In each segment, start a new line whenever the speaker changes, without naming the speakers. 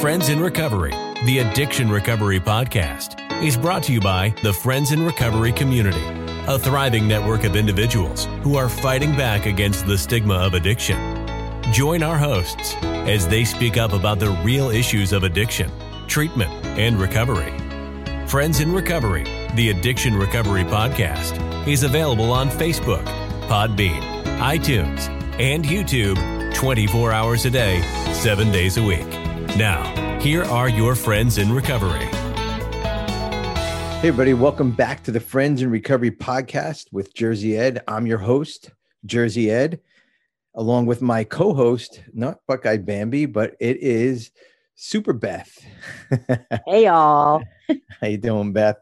Friends in Recovery, the Addiction Recovery Podcast, is brought to you by the Friends in Recovery community, a thriving network of individuals who are fighting back against the stigma of addiction. Join our hosts as they speak up about the real issues of addiction, treatment, and recovery. Friends in Recovery, the Addiction Recovery Podcast, is available on Facebook, Podbean, iTunes, and YouTube 24 hours a day, 7 days a week. Now, here are your friends in recovery.
Hey, everybody, welcome back to the Friends in Recovery podcast with Jersey Ed. I'm your host, Jersey Ed, along with my co host, not Buckeye Bambi, but it is Super Beth.
hey, y'all.
How you doing, Beth?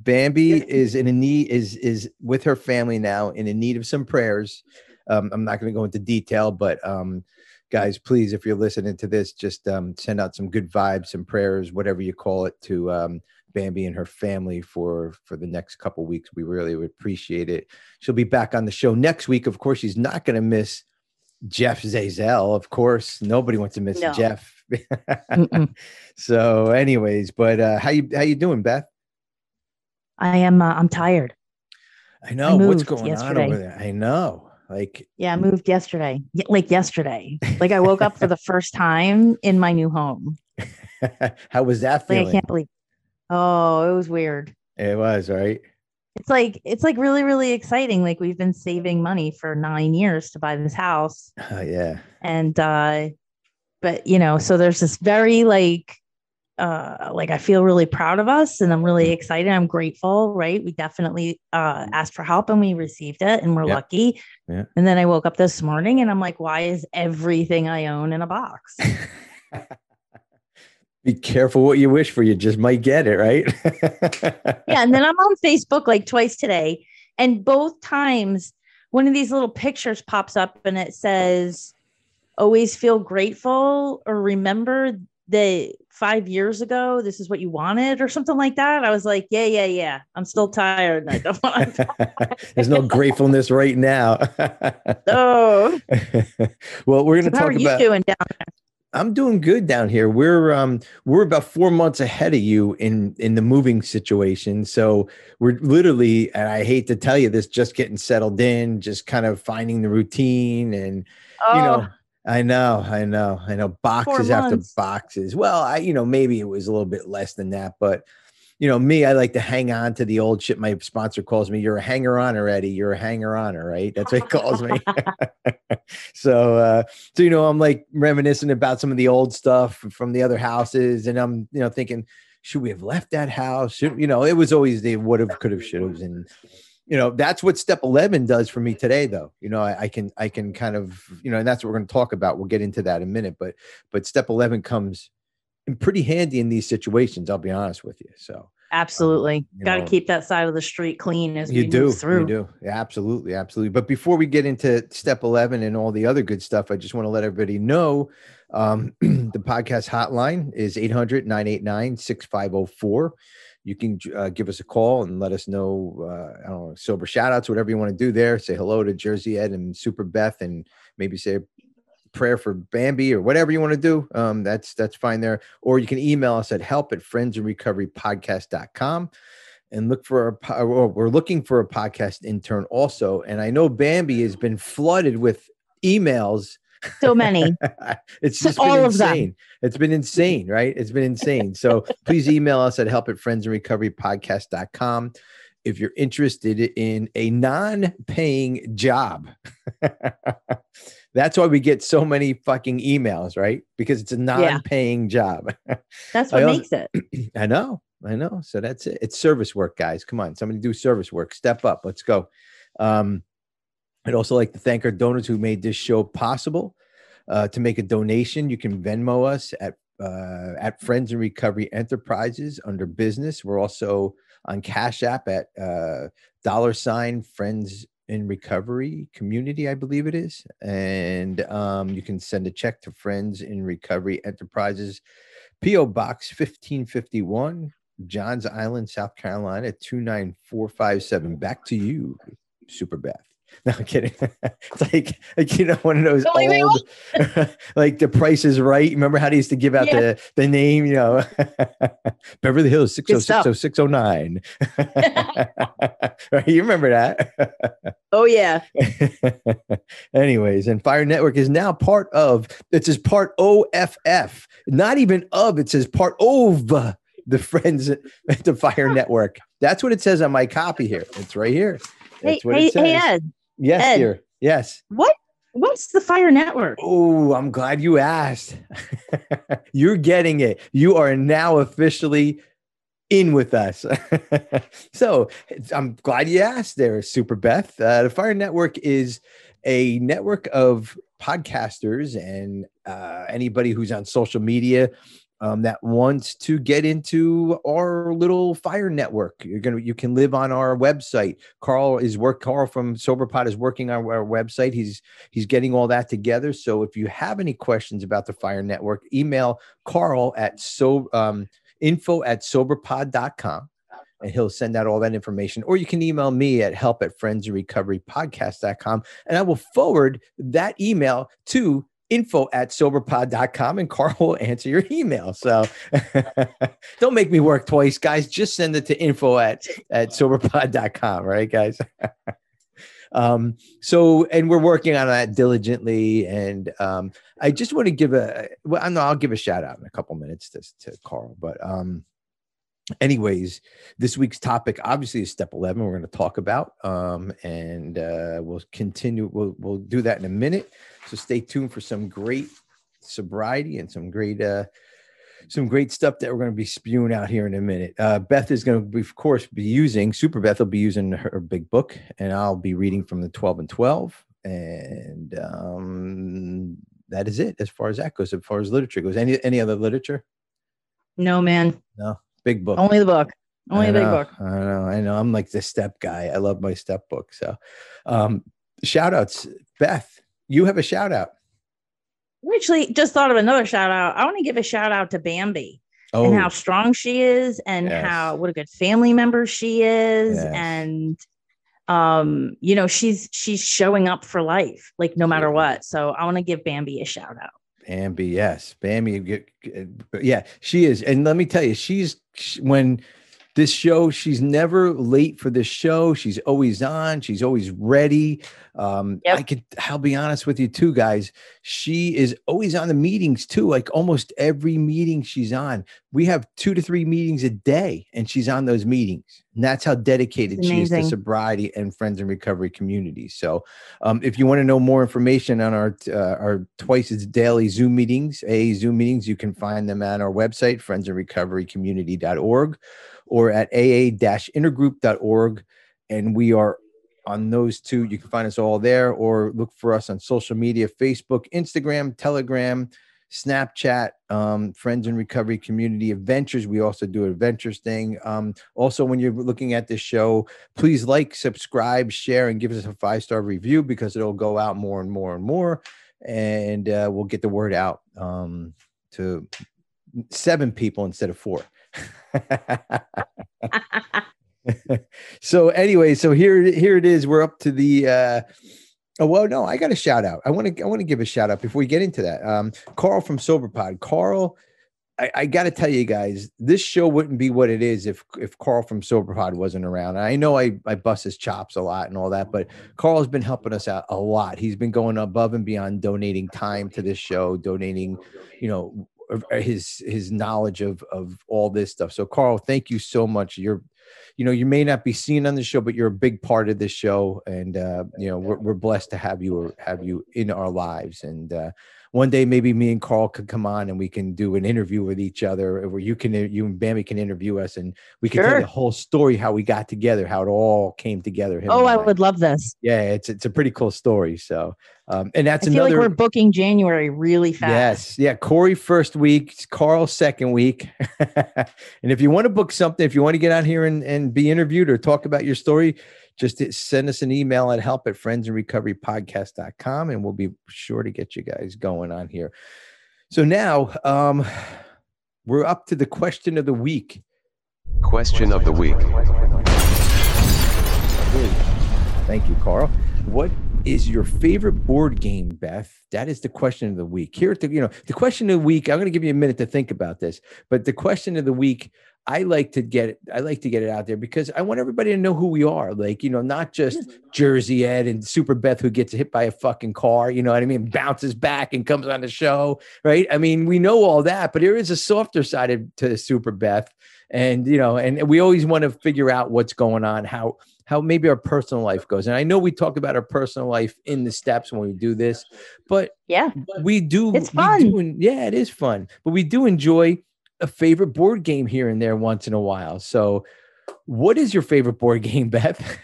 Bambi is in a need is is with her family now and in a need of some prayers. Um, I'm not going to go into detail, but um, guys, please, if you're listening to this, just um, send out some good vibes, some prayers, whatever you call it, to um, Bambi and her family for for the next couple weeks. We really would appreciate it. She'll be back on the show next week. Of course, she's not going to miss Jeff Zazel. Of course, nobody wants to miss no. Jeff. so, anyways, but uh, how you how you doing, Beth?
I am. Uh, I'm tired.
I know I what's going yesterday. on over there. I know. Like,
yeah, I moved yesterday. Like yesterday. Like I woke up for the first time in my new home.
How was that feeling?
Like, I can't believe. Oh, it was weird.
It was right.
It's like it's like really really exciting. Like we've been saving money for nine years to buy this house.
Oh yeah.
And uh, but you know, so there's this very like uh, like I feel really proud of us and I'm really mm-hmm. excited. I'm grateful, right? We definitely uh, asked for help and we received it and we're yep. lucky. Yeah. And then I woke up this morning and I'm like, why is everything I own in a box?
Be careful what you wish for. You just might get it, right?
yeah. And then I'm on Facebook like twice today. And both times, one of these little pictures pops up and it says, always feel grateful or remember that five years ago this is what you wanted or something like that i was like yeah yeah yeah i'm still tired I don't want
there's no gratefulness right now
oh
well we're going to so talk
how are you
about
doing down there?
I'm doing good down here. We're um we're about four months ahead of you in in the moving situation. So we're literally, and I hate to tell you this, just getting settled in, just kind of finding the routine and oh. you know I know, I know, I know. Boxes after boxes. Well, I, you know, maybe it was a little bit less than that, but you know, me, I like to hang on to the old shit. My sponsor calls me, "You're a hanger on already. You're a hanger on, right?" That's what he calls me. so, uh, so you know, I'm like reminiscing about some of the old stuff from the other houses, and I'm, you know, thinking, should we have left that house? Should you know? It was always the would have, could have, should have, and you know that's what step 11 does for me today though. You know I, I, can i can kind of you know and that's what we're going to talk about. We'll get into that in a minute but but step 11 comes in pretty handy in these situations i'll be honest with you so
absolutely. um, got to keep that side of the street clean as
you do
through
you do. Yeah, absolutely absolutely. But before we get into step 11 and all the other good stuff i just want to let everybody know um, the podcast hotline is 800-989-6504 you can uh, give us a call and let us know, uh, I don't know, sober shout outs, whatever you want to do there. Say hello to Jersey Ed and Super Beth and maybe say a prayer for Bambi or whatever you want to do. Um, that's, that's fine there. Or you can email us at help at friendsinrecoverypodcast.com and look for a, we're looking for a podcast intern also. And I know Bambi has been flooded with emails
so many.
it's just all been insane. Of them. It's been insane, right? It's been insane. So please email us at help at friendsinrecoverypodcast.com if you're interested in a non-paying job. That's why we get so many fucking emails, right? Because it's a non-paying yeah. job.
That's what makes it.
I know. I know. So that's it. It's service work, guys. Come on, somebody do service work. Step up. Let's go. Um, I'd also like to thank our donors who made this show possible. Uh, to make a donation, you can Venmo us at uh, at Friends in Recovery Enterprises under business. We're also on Cash App at uh, dollar sign Friends in Recovery Community, I believe it is. And um, you can send a check to Friends in Recovery Enterprises, P.O. Box 1551, Johns Island, South Carolina, 29457. Back to you, Super Beth. No, I'm kidding. it's like, like you know, one of those old, like the Price is Right. Remember how they used to give out yeah. the the name? You know, Beverly Hills six oh six oh six oh nine. You remember that?
oh yeah.
Anyways, and Fire Network is now part of. It says part OFF, not even of. It says part of the Friends at the Fire Network. That's what it says on my copy here. It's right here.
That's hey, hey, hey, Ed.
Yes, Ed, dear. Yes.
What? What's the Fire Network?
Oh, I'm glad you asked. You're getting it. You are now officially in with us. so I'm glad you asked there, Super Beth. Uh, the Fire Network is a network of podcasters and uh, anybody who's on social media um, that wants to get into our little fire network. You're gonna you can live on our website. Carl is work. Carl from SoberPod is working on our website. He's he's getting all that together. So if you have any questions about the fire network, email Carl at so um, info at soberpod.com and he'll send out all that information. Or you can email me at help at friendsinrecoverypodcast.com and I will forward that email to info at soberpod.com and Carl will answer your email. So don't make me work twice, guys. Just send it to info at, at soberpod.com, right, guys? um, so, and we're working on that diligently. And um, I just want to give a, well, I know I'll give a shout out in a couple minutes to, to Carl, but um, anyways, this week's topic obviously is step 11 we're going to talk about. Um, and uh, we'll continue, we'll, we'll do that in a minute. So stay tuned for some great sobriety and some great uh some great stuff that we're going to be spewing out here in a minute. Uh, Beth is going to, be, of course, be using Super Beth will be using her big book, and I'll be reading from the 12 and 12. And um, that is it as far as that goes. As far as literature goes, any any other literature?
No, man.
No, big book.
Only the book. Only a big book.
I know. I know. I'm like the step guy. I love my step book. So, um, shout outs, Beth you have a shout out.
I actually just thought of another shout out. I want to give a shout out to Bambi oh. and how strong she is and yes. how what a good family member she is yes. and um you know she's she's showing up for life like no matter what so i want to give bambi a shout out
bambi yes bambi yeah she is. And let me tell you she's when this show she's never late for this show. She's always on. She's always ready. Um yep. i could i'll be honest with you too guys. She is always on the meetings too like almost every meeting she's on we have two to three meetings a day and she's on those meetings and that's how dedicated she is to sobriety and Friends in Recovery community so um, if you want to know more information on our uh, our twice a daily zoom meetings a zoom meetings you can find them at our website friendsinrecoverycommunity.org or at aa-intergroup.org. And we are on those two. You can find us all there or look for us on social media Facebook, Instagram, Telegram, Snapchat, um, Friends in Recovery Community Adventures. We also do adventures thing. Um, also, when you're looking at this show, please like, subscribe, share, and give us a five star review because it'll go out more and more and more. And uh, we'll get the word out um, to seven people instead of four. so anyway, so here here it is. We're up to the uh oh well no, I got a shout out. I want to I want to give a shout out before we get into that. Um Carl from SoberPod. Carl I, I got to tell you guys, this show wouldn't be what it is if if Carl from SoberPod wasn't around. And I know I I bust his chops a lot and all that, but Carl's been helping us out a lot. He's been going above and beyond, donating time to this show, donating, you know, uh, his his knowledge of of all this stuff. So Carl, thank you so much. You're you know, you may not be seen on the show, but you're a big part of this show, and uh, you know, we're, we're blessed to have you have you in our lives. And uh, one day maybe me and Carl could come on and we can do an interview with each other where you can you and Bambi can interview us and we can sure. tell the whole story how we got together, how it all came together.
Oh, I, I would love this.
Yeah, it's it's a pretty cool story. So um, and that's
I
feel
another. Like we're booking January really fast.
Yes, yeah. Corey first week, Carl second week, and if you want to book something, if you want to get out here and, and be interviewed or talk about your story, just send us an email at help at friendsinrecoverypodcast.com and we'll be sure to get you guys going on here. So now um, we're up to the question of the week.
Question of the week.
Thank you, Carl. What is your favorite board game, Beth? That is the question of the week. Here at the, you know, the question of the week, I'm going to give you a minute to think about this, but the question of the week, I like to get it, I like to get it out there because I want everybody to know who we are. Like, you know, not just Jersey Ed and Super Beth who gets hit by a fucking car, you know what I mean? Bounces back and comes on the show, right? I mean, we know all that, but there is a softer side to Super Beth. And, you know, and we always want to figure out what's going on, how, how maybe our personal life goes. And I know we talk about our personal life in the steps when we do this, but
yeah,
we do.
It's fun.
Do, yeah, it is fun. But we do enjoy a favorite board game here and there once in a while. So, what is your favorite board game, Beth?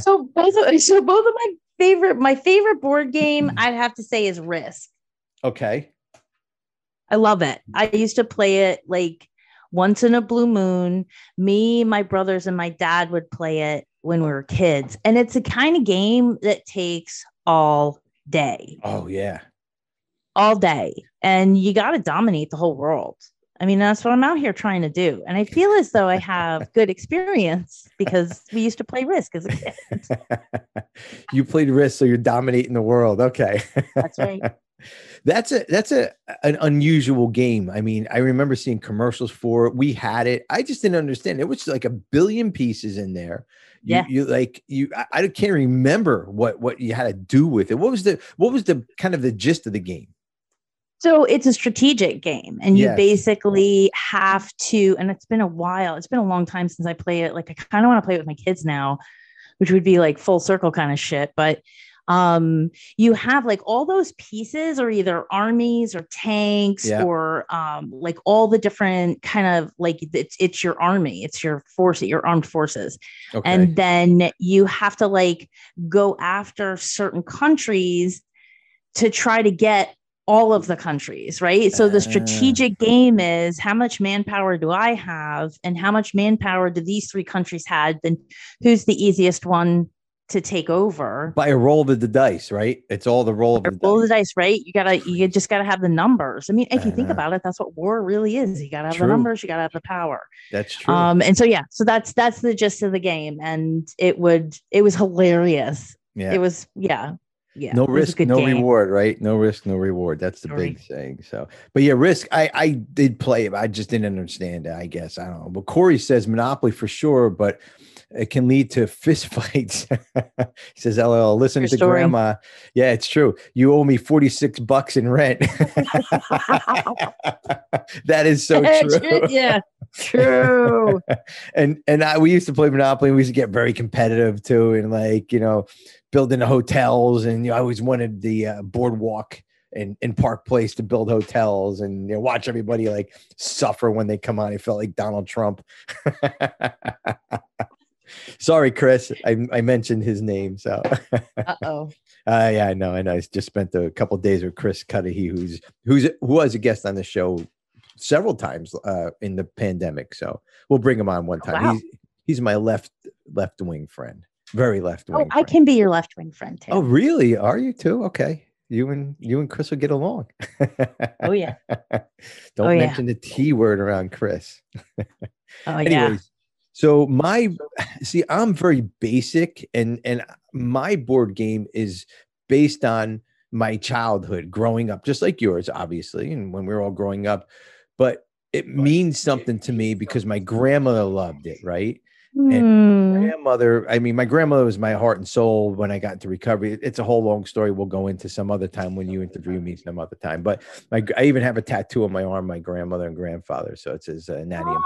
so both of, so both of my favorite my favorite board game mm-hmm. I'd have to say is Risk.
Okay.
I love it. I used to play it like once in a blue moon. Me, my brothers, and my dad would play it when we were kids. And it's a kind of game that takes all day.
Oh, yeah.
All day. And you got to dominate the whole world. I mean, that's what I'm out here trying to do. And I feel as though I have good experience because we used to play Risk as a kid.
you played Risk, so you're dominating the world. Okay.
That's right.
That's a that's a an unusual game. I mean, I remember seeing commercials for it. We had it. I just didn't understand. It was like a billion pieces in there. You,
Yeah.
you like you. I, I can't remember what what you had to do with it. What was the what was the kind of the gist of the game?
So it's a strategic game, and you
Yes.
basically have to. And it's been a while. It's been a long time since I played it. Like I kind of want to play it with my kids now, which would be like full circle kind of shit. But um, you have like all those pieces are either armies or tanks
Yeah.
or um, like all the different kind of like it's it's your army, it's your force, your armed forces
Okay.
and then you have to like go after certain countries to try to get all of the countries right so the strategic game is how much manpower do i have and how much manpower do these three countries had then who's the easiest one to take over
by a roll of the dice, right? It's all the roll of the
roll the
dice.
dice right you gotta you just gotta have the numbers i mean if you think
Ah.
about it that's what war really is you gotta have
True.
the numbers you gotta have the power
That's true.
um, and so yeah, so that's that's the gist of the game, and it would it was hilarious.
yeah.
It was yeah, yeah.
no
it was a
risk, no
game.
reward, right? No risk, no reward. That's the
No
big thing. So, but yeah, risk. I I did play it. I just didn't understand it. I guess I don't know. But Corey says Monopoly for sure, but it can lead to fist fights. he says, "LL, listen
True
to
story.
Grandma." Yeah, it's true. You owe me forty six bucks in rent. that is so true.
yeah, true.
and and I, we used to play Monopoly. and We used to get very competitive too, and like you know, building the hotels. And you know, I always wanted the uh, boardwalk and in Park Place to build hotels, and you know, watch everybody like suffer when they come on. I felt like Donald Trump. Sorry, Chris. I, I mentioned his name. So,
Uh oh.
uh, yeah, I know. I know. I just spent a couple days with Chris Cudahy, who's who's who was a guest on the show several times uh, in the pandemic. So we'll bring him on one time.
wow.
He's he's my left left wing friend, very left wing.
Oh, I can be your left wing friend too.
Oh, really? Are you too? Okay. You and you and Chris will get along.
Oh, yeah.
Don't
Oh, yeah.
mention the T word around Chris.
Oh yeah.
Anyways, so my see, I'm very basic, and and my board game is based on my childhood, growing up, just like yours, obviously, and when we were all growing up. But it means something to me because my grandmother loved it, right?
Hmm.
Grandmother, I mean, my grandmother was my heart and soul when I got into recovery. It's a whole long story. We'll go into some other time when you interview me some other time. But my, I even have a tattoo on my arm, my grandmother and grandfather. So it says uh, Natty and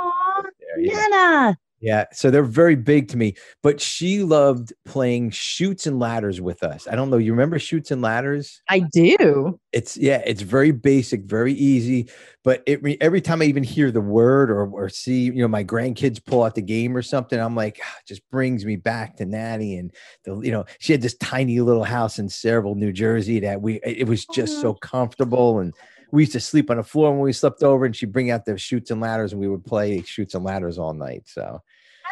there. Yeah.
Nana.
Yeah, so they're very big to me. But she loved playing Chutes and Ladders with us. I don't know. You remember Chutes and Ladders?
I do.
It's yeah, it's very basic, very easy. But it every time I even hear the word or or see you know my grandkids pull out the game or something, I'm like, ah, it just brings me back to Natty and the you know she had this tiny little house in Sayreville, New Jersey that we it it was just so comfortable and. We used to sleep on the floor when we slept over, and she'd bring out the Chutes and Ladders, and we would play Chutes and Ladders all night. So,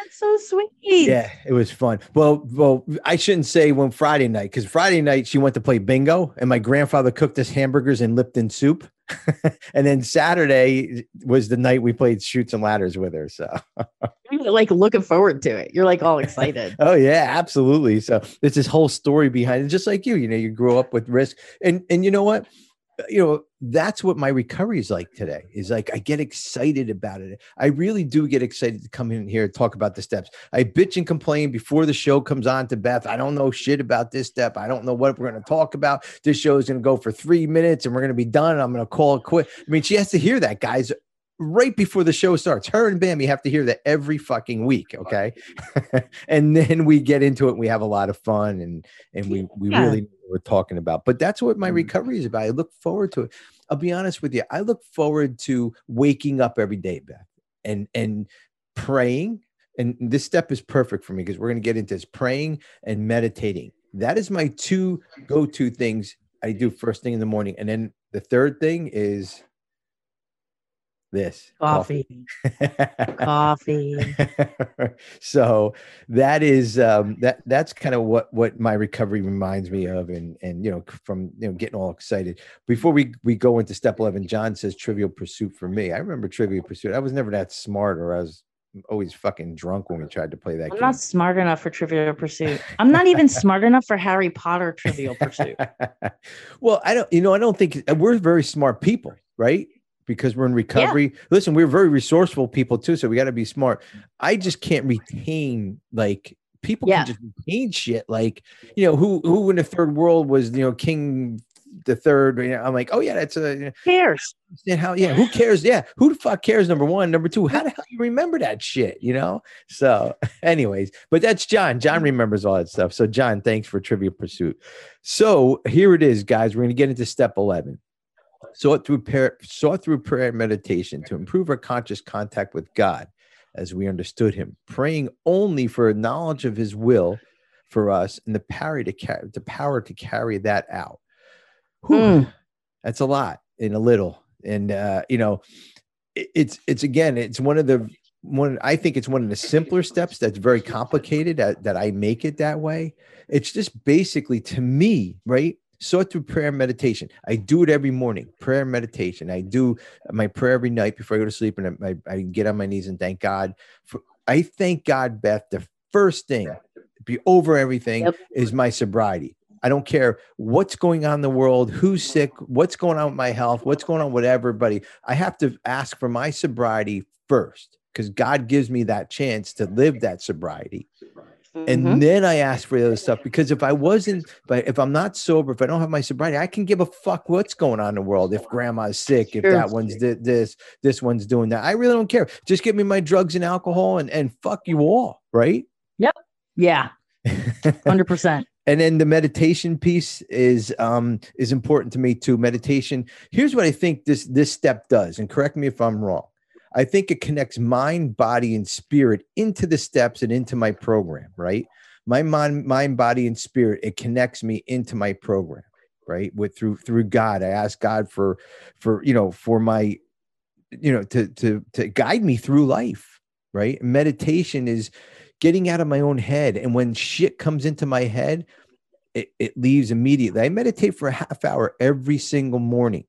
That's so sweet.
yeah, it was fun. Well, well, I shouldn't say when Friday night because Friday night she went to play bingo, and my grandfather cooked us hamburgers and Lipton soup. and then Saturday was the night we played Chutes and Ladders with her. So
you're like looking forward to it. You're like all excited.
oh yeah, absolutely. So there's this whole story behind it, just like you. You know, you grew up with risk, and and you know what? You know that's what my recovery is like today is like i get excited about it. I really do get excited to come in here and talk about the steps. I bitch and complain before the show comes on to beth. I don't know shit about this step. I don't know what we're going to talk about. This show is going to go for three minutes and we're going to be done i'm going to call it quit i mean she has to hear that guys right before the show starts. Her and Bam, you have to hear that every fucking week, okay? and then we get into it. And we have a lot of fun, and and we we yeah. really we're talking about. But that's what my mm. recovery is about. I look forward to it. I'll be honest with you. I look forward to waking up every day, Beth, and and praying. And this step is perfect for me because we're going to get into this praying and meditating. That is my two go-to things I do first thing in the morning. And then the third thing is this
coffee coffee,
so that is um that that's kind of what what my recovery reminds me of and and you know from you know getting all excited before we we go into step 11 john says trivial pursuit for me i remember trivial pursuit i was never that smart or i was always fucking drunk when we tried to play that
I'm
game.
not smart enough for Trivial Pursuit. I'm not even smart enough for Harry Potter Trivial Pursuit.
well, I don't, you know, I don't think we're very smart people, right? Because we're in recovery. Yeah. Listen, we're very resourceful people too, so we got to be smart. I just can't retain like people yeah. can just retain shit. Like you know, who who in the third world was you know King the third? You know, I'm like, oh yeah, that's a you know,
cares.
How yeah, who cares? Yeah, who the fuck cares? Number one, number two, how the hell you remember that shit? You know. So, anyways, but that's John. John mm-hmm. remembers all that stuff. So, John, thanks for Trivia Pursuit. So here it is, guys. We're gonna get into step eleven sought through prayer, sought through prayer and meditation to improve our conscious contact with God as we understood Him, praying only for a knowledge of His will for us and the power to carry the power to carry that out. Mm. That's a lot in a little, and uh, you know, it, it's it's again, it's one of the one I think it's one of the simpler steps that's very complicated that, that I make it that way. It's just basically to me, right? Sought through prayer and meditation. I do it every morning, prayer and meditation. I do my prayer every night before I go to sleep, and I, I get on my knees and thank God. For, I thank God, Beth. The first thing, be over everything, yep. is my sobriety. I don't care what's going on in the world, who's sick, what's going on with my health, what's going on with everybody. I have to ask for my sobriety first because God gives me that chance to live that sobriety. Mm-hmm. And then I ask for the other stuff because if I wasn't, but if I'm not sober, if I don't have my sobriety, I can give a fuck what's going on in the world. If grandma's sick, if that one's did this, this one's doing that. I really don't care. Just give me my drugs and alcohol and, and fuck you all. Right.
Yep. Yeah. 100%.
and then the meditation piece is um is important to me too meditation here's what i think this this step does and correct me if i'm wrong I think it connects mind, body, and spirit into the steps and into my program, right? My mind, mind, body, and spirit, it connects me into my program, right? With through through God. I ask God for for you know, for my, you know, to to to guide me through life, right? Meditation is getting out of my own head. And when shit comes into my head, it, it leaves immediately. I meditate for a half hour every single morning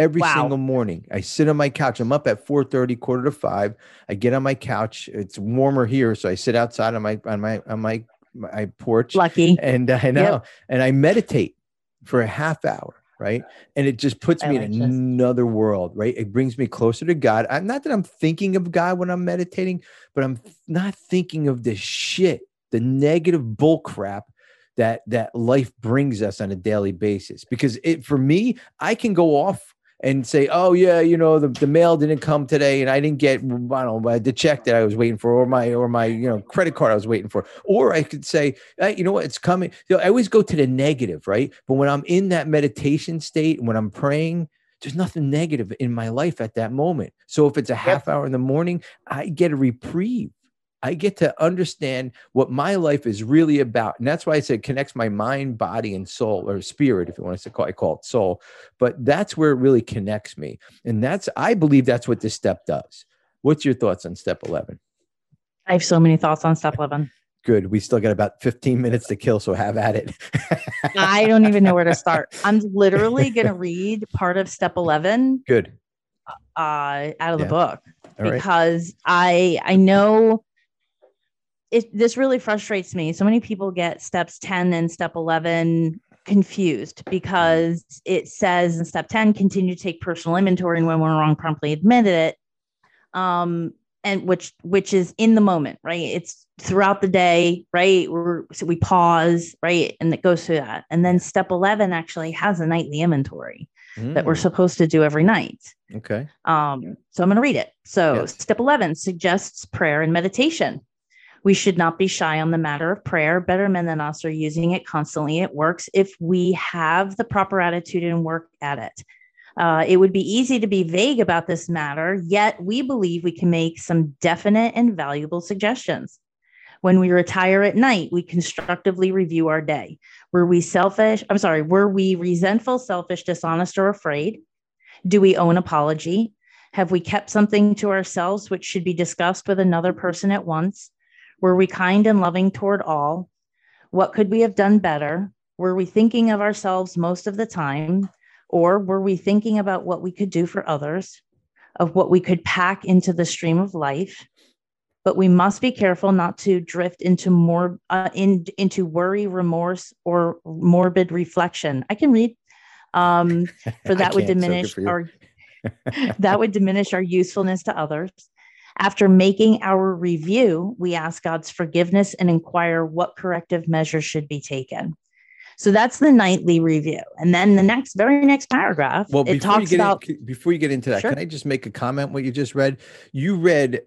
every wow. single morning. I sit on my couch. I'm up at 4:30, quarter to five. I get on my couch. It's warmer here, so I sit outside on my on my on my my porch.
Lucky.
And I know. Yep. And I meditate for a half hour, right? And it just puts me in another world, right? It brings me closer to God. I'm not that I'm thinking of God when I'm meditating, but I'm not thinking of the shit, the negative bull crap that that life brings us on a daily basis because it for me i can go off and say, oh yeah, you know the, the mail didn't come today, and I didn't get I don't know the check that I was waiting for, or my or my you know credit card I was waiting for, or I could say, hey, you know what, it's coming. You know, I always go to the negative, right? But when I'm in that meditation state, when I'm praying, there's nothing negative in my life at that moment. So if it's a half hour in the morning, I get a reprieve. I get to understand what my life is really about. And that's why I said connects my mind, body, and soul, or spirit, if you want to call I call it soul. But that's where it really connects me. And that's, I believe that's what this step does. What's your thoughts on step 11?
I have so many thoughts on step 11.
Good. We still got about 15 minutes to kill, so have at it.
I don't even know where to start. I'm literally going to read part of step 11.
Good.
Uh, out of
Yeah.
the book
All right.
because I I know it this really frustrates me. So many people get steps 10 and step 11 confused because it says in step 10 continue to take personal inventory and when we're wrong promptly admit it um and which which is in the moment right it's throughout the day right we're so we pause right and it goes through that and then step 11 actually has a nightly inventory that we're
Mm,
supposed to do every night
okay.
um, so I'm going to read it. So,
Yes.
step 11 suggests prayer and meditation. We should not be shy on the matter of prayer. Better men than us are using it constantly. It works if we have the proper attitude and work at it. Uh, it would be easy to be vague about this matter, yet we believe we can make some definite and valuable suggestions. When we retire at night, we constructively review our day. Were we selfish? I'm sorry, were we resentful, selfish, dishonest, or afraid? Do we owe an apology? Have we kept something to ourselves which should be discussed with another person at once? Were we kind and loving toward all? What could we have done better? Were we thinking of ourselves most of the time? Or were we thinking about what we could do for others, of what we could pack into the stream of life? But we must be careful not to drift into more uh, in, into worry, remorse, or morbid reflection. I can read. Um, for that would
can't, so
diminish our that would diminish our usefulness to others. After making our review, we ask God's forgiveness and inquire what corrective measures should be taken. So that's the nightly review. And then the next, very next paragraph,
Well,
it talks
get
about
in, before you get into that,
Sure.
can I just make a comment? What you just read, you read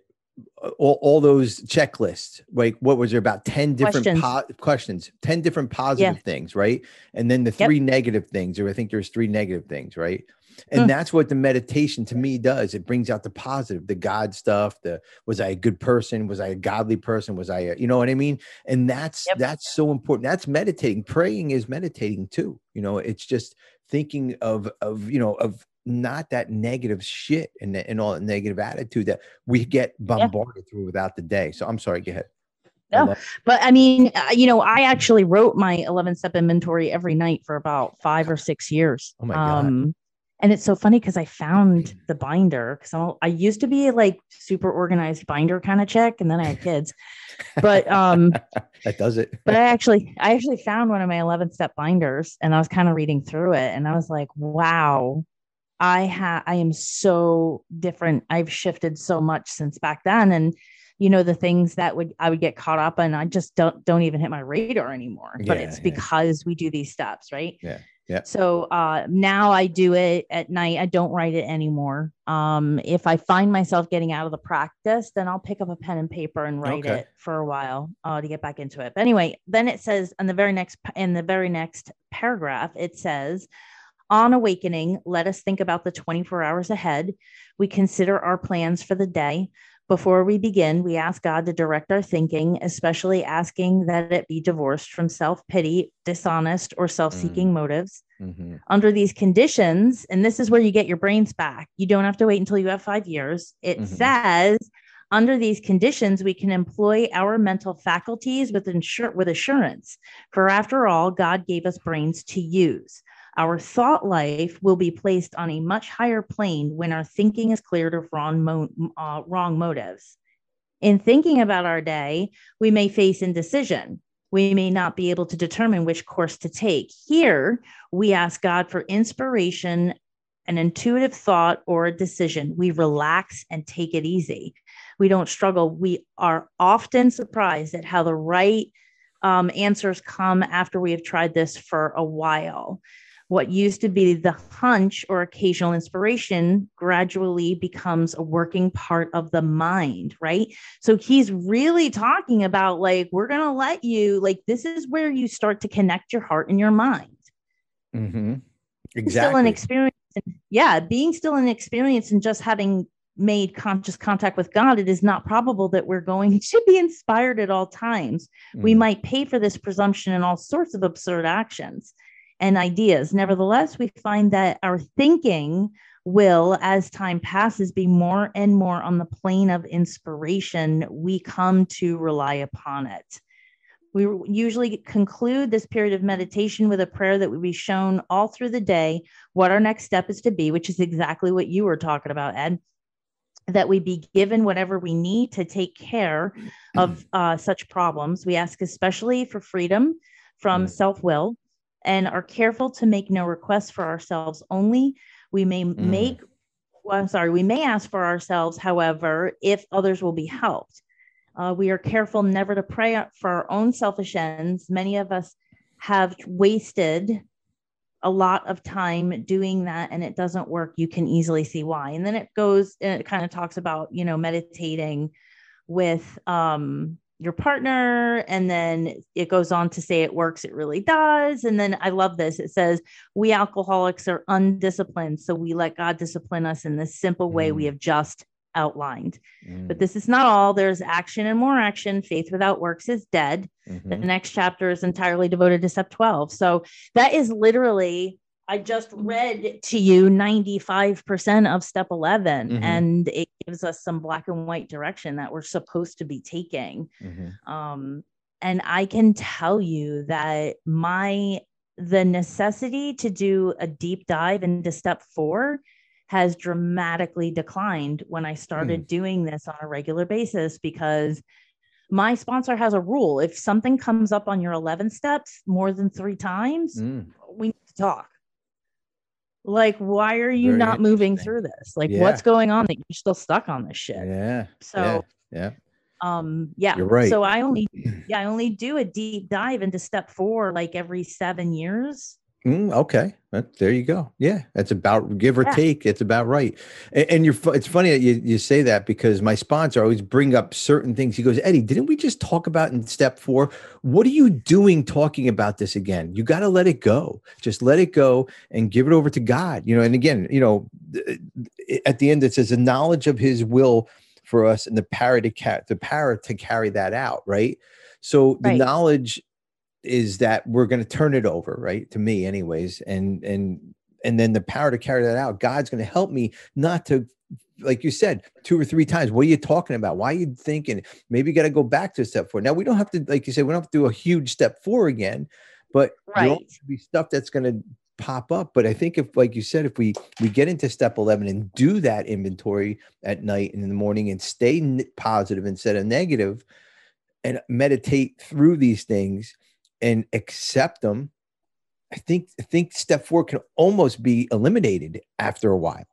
uh, all, all those checklists. Like, what was there about ten different
Questions.
po- questions, ten different positive things, right? And then the
Yep.
three negative things, or I think there's three negative things, right? And that's what the meditation to me does. It brings out the positive, the God stuff. The was I a good person? Was I a godly person? Was I, a, you know what I mean? And that's
Yep.
that's so important. That's meditating. Praying is meditating too. You know, it's just thinking of of you know of not that negative shit and, and all that negative attitude that we get bombarded through without the day. So I'm sorry, go ahead.
No. But I mean, uh, you know, I actually wrote my 11 step inventory every night for about five or six years.
Oh my God.
Um, and it's so funny because I found the binder because I used to be like super organized binder kind of check, and then I had kids. But um,
that does it.
but I actually I actually found one of my 11 step binders, and I was kind of reading through it, and I was like, wow, I have I am so different. I've shifted so much since back then, and you know the things that would I would get caught up in, I just don't don't even hit my radar anymore. But it's
yeah.
because we do these steps, right?
Yeah, yeah.
So uh, now I do it at night. I don't write it anymore. Um, if I find myself getting out of the practice, then I'll pick up a pen and paper and write
Okay.
it for a while uh, to get back into it. But anyway, then it says in the very next in the very next paragraph, it says, "On awakening, let us think about the 24 hours ahead. We consider our plans for the day." Before we begin, we ask God to direct our thinking, especially asking that it be divorced from self pity, dishonest, or self seeking motives
Mhm.
under these conditions, and this is where you get your brains back. You don't have to wait until you have five years. It
Mhm.
says, under these conditions, we can employ our mental faculties with, insur- with assurance. For after all, God gave us brains to use. Our thought life will be placed on a much higher plane when our thinking is cleared of wrong, mo- uh, wrong motives. In thinking about our day, we may face indecision. We may not be able to determine which course to take. Here, we ask God for inspiration, an intuitive thought, or a decision. We relax and take it easy. We don't struggle. We are often surprised at how the right um, answers come after we have tried this for a while. What used to be the hunch or occasional inspiration gradually becomes a working part of the mind, right? So he's really talking about like, we're going to let you, like, this is where you start to connect your heart and your mind
Mm-hmm.
still an experience. and- Yeah, being still an experience and just having made conscious contact with God, it is not probable that we're going to be inspired at all times. We
Mm.
might pay for this presumption in all sorts of absurd actions and ideas. Nevertheless, we find that our thinking will, as time passes, be more and more on the plane of inspiration. We come to rely upon it. We usually conclude this period of meditation with a prayer that would be shown all through the day what our next step is to be, which is exactly what you were talking about, Ed. That we be given whatever we need to take care of uh, such problems. We ask especially for freedom from self will and are careful to make no requests for ourselves only. We may
Mm.
make, well, I'm sorry, we may ask for ourselves, however, if others will be helped. Uh, we are careful never to pray for our own selfish ends. Many of us have wasted a lot of time doing that and it doesn't work. You can easily see why. And then it goes and it kind of talks about, you know, meditating with um your partner and then it goes on to say it works it really does. And then i love this it says we alcoholics are undisciplined so we let god discipline us in this simple way we
Mm.
have just outlined.
Mm,
but this is not all there's action and more action. Faith without works is dead. The
mhm.
next chapter is entirely devoted to step 12 so that is literally i just read to you 95% of step 11
Mhm.
and it gives us some black and white direction that we're supposed to be taking
Mhm.
um, and i can tell you that my the necessity to do a deep dive into step four has dramatically declined when i started doing this on a regular basis because my sponsor has a rule if something comes up on your 11 steps more than three times
Mm.
we need to talk like why are you
Very
not moving through this like
Yeah.
what's going on that you're still stuck on this shit
Yeah.
so
yeah.
um yeah
You're right.
so i only yeah i only do a deep dive into step four like every seven years
Mm, okay, That- there you go. Yeah, that's about give or
Yeah.
take. It's about right. And, and you're. It's funny that you, you say that because my sponsor always bring up certain things. He goes, Eddie, didn't we just talk about in step four? What are you doing talking about this again? You got to let it go. Just let it go and give it over to God. You know. And again, you know, at the end it says the knowledge of His will for us and the power to ca- the power to carry that out. Right. So the
Right.
knowledge is that we're going to turn it over right to me anyways and and and then the power to carry that out god's going to help me not to like you said two or three times what are you talking about? Why are you thinking? Maybe you got to go back to step four. Now we don't have to like you said we don't have to do a huge step four again but
Right.
always be stuff that's going to pop up but i think if like you said if we we get into step 11 and do that inventory at night and in the morning and stay positive instead of negative and meditate through these things and accept them i think i think step four can almost be eliminated after a while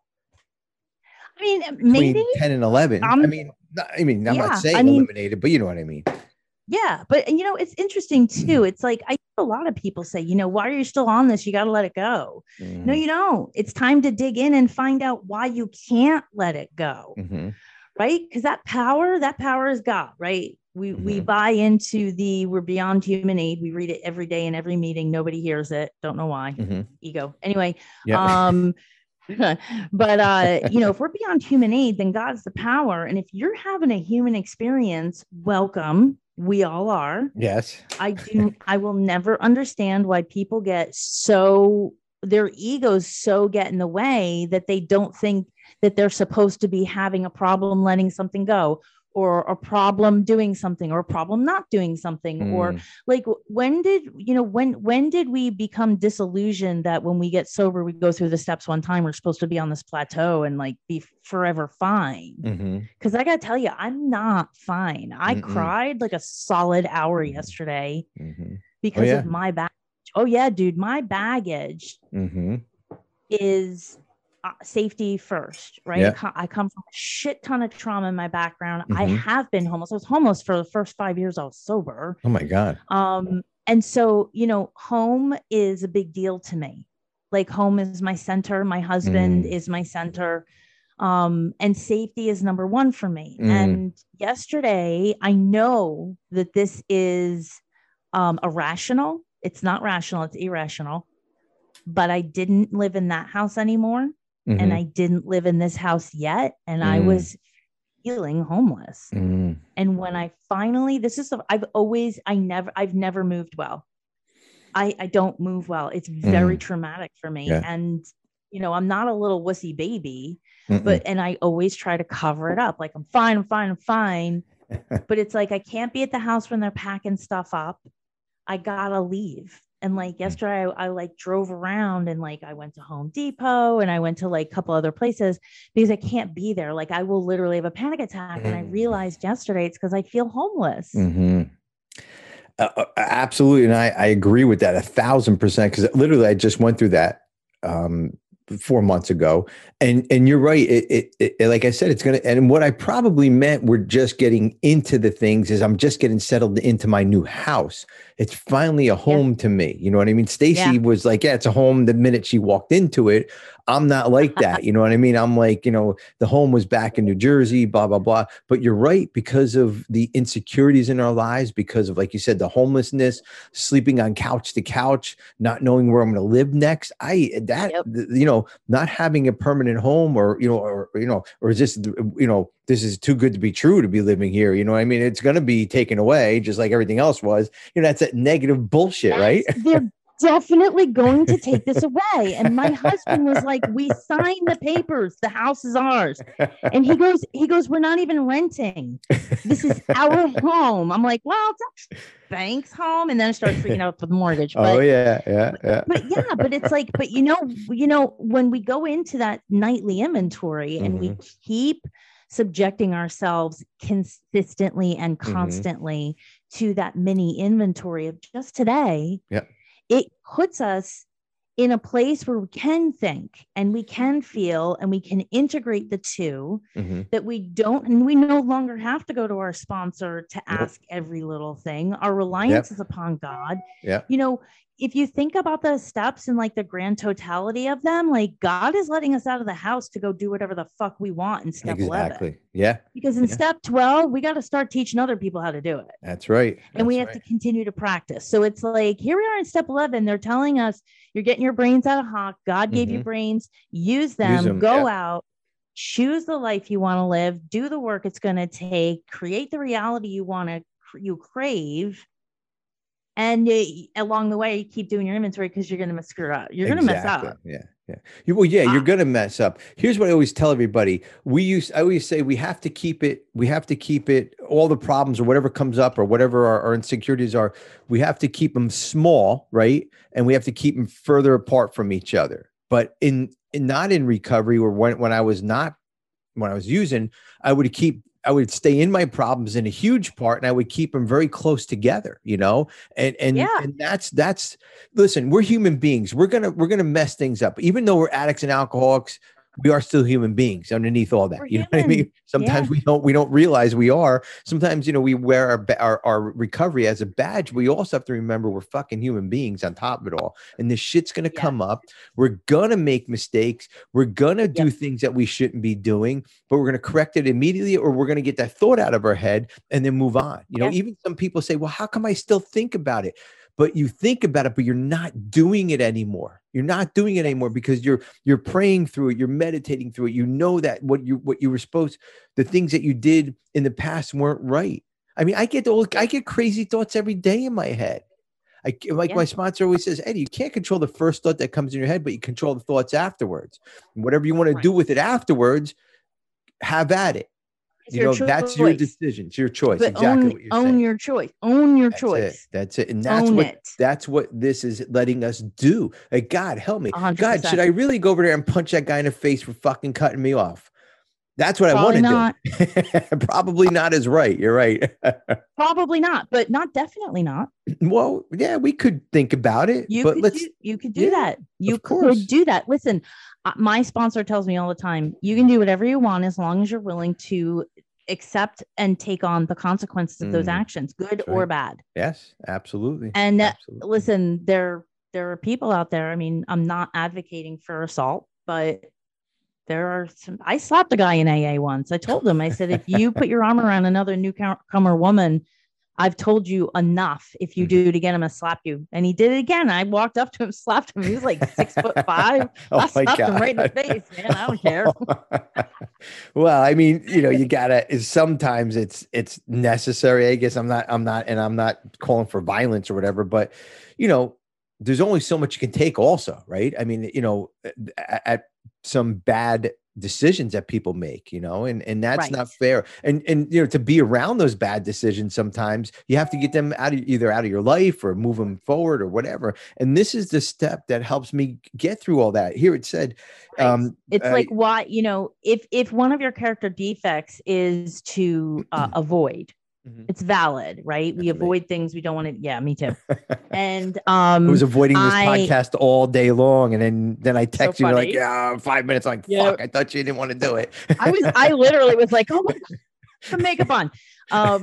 i mean
between
maybe
10 and 11 i
Um,
mean not, i mean i'm
yeah,
not saying
I mean-
eliminated but you know what i mean
Yeah, but you know, it's interesting
Mm.
too. It's like I a lot of people say, you know, why are you still on this? You got to let it go. No,
Mhm,
you don't. It's time to dig in and find out why you can't let it go,
mhm,
right? Because that power, that power is God, right? We we
Mhm.
buy into the we're beyond human aid. We read it every day in every meeting. Nobody hears it. Don't know why.
mhm.
Ego. Anyway,
yeah
um but uh you know if we're beyond human aid then god's the power and if you're having a human experience welcome we all are
yes
i do i will never understand why people get so their egos so get in the way that they don't think that they're supposed to be having a problem letting something go or a problem doing something or a problem not doing something or
Mm,
like when did you know when when did we become disillusioned that when we get sober we go through the steps one time we're supposed to be on this plateau and like be forever fine because i gotta tell you i'm not fine i
Mm-mm.
cried like a solid hour yesterday
mhm,
because
yeah.
of my baggage oh yeah dude my baggage
mhm.
is uh, safety first, right?
Yeah.
I, co- I come from a shit ton of trauma in my background. I
Mhm.
have been homeless. I was homeless for the first five years I was sober.
oh my god
Um, and so, you know, home is a big deal to me. Like home is my center. My husband
Mm.
is my center. Um, and safety is number one for me.
Mm.
And yesterday, I know that this is um, irrational. It's not rational, it's irrational. But I didn't live in that house anymore. And
Mhm,
I didn't live in this house yet. And I
Mm.
was feeling homeless.
mm,
And when I finally, this is, the- I've always, I never, I've never moved well. I, I don't move well. It's very traumatic for me.
Yeah.
And, you know, I'm not a little wussy baby,
mm-mm.
but, and I always try to cover it up. Like, I'm fine, I'm fine, I'm fine. but it's like I can't be at the house when they're packing stuff up. I gotta leave. And like
Mm.
yesterday, I, I like drove around and like I went to Home Depot and I went to like a couple other places because I can't be there. Like I will literally have a panic attack. And I
Mm.
realized yesterday it's because I feel homeless.
hmm Uh, uh, absolutely, and I, I agree with that a thousand percent. Because literally, I just went through that um, four months ago, and and you're right. It, it, it like I said, it's gonna. And what I probably meant, we're just getting into the things. Is I'm just getting settled into my new house. It's finally a home to me. You know what I mean? Stacy
Yeah.
was like, "Yeah, it's a home." The minute she walked into it, I'm not like that. You know what I mean? I'm like, you know, the home was back in New Jersey, blah, blah, blah. But you're right, because of the insecurities in our lives, because of, like you said, the homelessness, sleeping on couch to couch, not knowing where I'm going to live next. I, that,
Yep.
you know, not having a permanent home or, you know, or, you know, or is this, you know, this is too good to be true to be living here. You know what I mean? It's going to be taken away just like everything else was. You know, that's that negative bullshit, right?
They're definitely going to take this away. And my husband was like, We signed the papers, the house is ours. And he goes, he goes, We're not even renting. This is our home. I'm like, Well, it's actually bank's home. And then I start freaking out for the mortgage. But
oh, yeah. Yeah. Yeah.
but yeah, but it's like, but you know, you know, when we go into that nightly inventory and we keep subjecting ourselves consistently and
Mhm.
constantly to that mini inventory of just today,
Yep.
It puts us in a place where we can think and we can feel and we can integrate the two
Mhm.
that we don't and we no longer have to go to our sponsor to ask every little thing our reliance is upon god
Yep.
you know if you think about the steps and like the grand totality of them like god is letting us out of the house to go do whatever the fuck we want in step 11
Exactly. Yeah.
because in
Yeah.
step 12 we got to start teaching other people how to do it
That's right.
and we have
That's
to continue to practice. So it's like here we are in step 11. They're telling us you're getting your brains out of hock. God gave you
Mhm.
brains, use them. go
yeah.
out, choose the life you want to live, do the work it's going to take, create the reality you want to you crave. And along the way, you keep doing your inventory because you're going to screw up. You're going to mess up.
Yeah. Yeah. You, well, yeah, you're
Ah.
gonna mess up. Here's what I always tell everybody. We use I always say we have to keep it, we have to keep it, all the problems or whatever comes up or whatever our, our insecurities are, we have to keep them small, right? And we have to keep them further apart from each other. But in, in not in recovery or when when I was not when I was using, I would keep I would stay in my problems in a huge part and I would keep them very close together, you know? And and
Yeah.
and that's that's listen, we're human beings. We're gonna we're gonna mess things up. Even though we're addicts and alcoholics, we are still human beings underneath all that.
We're
you know what I mean? Sometimes
Yeah.
we don't we don't realize we are. Sometimes you know we wear our, our our recovery as a badge. We also have to remember we're fucking human beings on top of it all. And this shit's gonna
Yeah.
come up. We're gonna make mistakes. We're gonna do things that we shouldn't be doing, but we're gonna correct it immediately, or we're gonna get that thought out of our head and then move on. You know, even some people say, "Well, how come I still think about it?" But you think about it but you're not doing it anymore you're not doing it anymore because you're you're praying through it you're meditating through it you know that what you what you were supposed the things that you did in the past weren't right i mean i get all i get crazy thoughts every day in my head I like
Yeah.
my sponsor always says, Eddie, you can't control the first thought that comes in your head, but you control the thoughts afterwards. And whatever you want to do with it afterwards, have at it. You know, that's your
choice.
decision. It's your choice.
But
exactly
own,
what you're
own your choice. Own your
That's
choice.
it. That's it. And that's
own
what
it.
that's what this is letting us do. Like, God help me.
A hundred
God, should. I really go over there and punch that guy in the face for fucking cutting me off? That's what
Probably
I want to do. Probably not as right. You're right.
Probably not, but not definitely not.
well, yeah, we could think about it,
You
but
could
let's
do, you could do
yeah,
that. You could do that. Listen, my sponsor tells me all the time, you can do whatever you want as long as you're willing to accept and take on the consequences of those
Mm,
actions, good or
right.
bad.
yes, absolutely.
And uh,
absolutely.
listen, there there are people out there. I mean, I'm not advocating for assault, but there are some. I slapped a guy in AA once. I told him, I said, if you put your arm around another newcomer woman, I've told you enough. If you
Mhm.
do it again, I'm gonna slap you. And he did it again. I walked up to him, slapped him. He was like six foot five.
oh
I slapped him right in the face, man. I don't care.
well, I mean, you know, you gotta. Is sometimes it's it's necessary. I guess I'm not. I'm not, and I'm not calling for violence or whatever. But you know, there's only so much you can take. Also, right? I mean, you know, at some bad decisions that people make you know and and that's
Right.
not fair and and you know to be around those bad decisions sometimes you have to get them out of either out of your life or move them forward or whatever and this is the step that helps me get through all that here it said
Right.
um
it's
uh,
like why you know if if one of your character defects is to uh, avoid
Mhm.
it's valid right we
That's me.
avoid things we don't want to yeah me too and um
I was avoiding this
I-
podcast all day long, and then then I text you you're like, yeah, five minutes. I'm like,
Yeah.
fuck, I thought you didn't want to do it.
i was i literally was like oh my god the makeup on um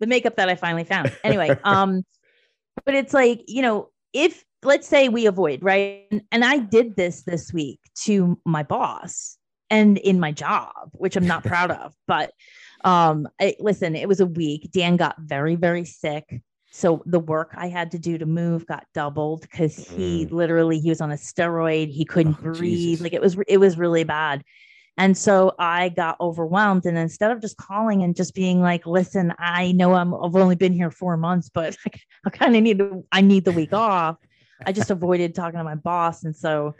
the makeup that i finally found anyway um but it's like you know if let's say we avoid right and, and i did this this week to my boss and in my job which i'm not proud of but um I, listen it was a week dan got very very sick so the work i had to do to move got doubled because he literally he was on a steroid he couldn't
Oh,
breathe
Jesus.
like it was it was really bad and so I got overwhelmed. And instead of just calling and just being like, listen, I know I'm, I've only been here four months, but I kind of need to, I need the week off. I just avoided talking to my boss. And so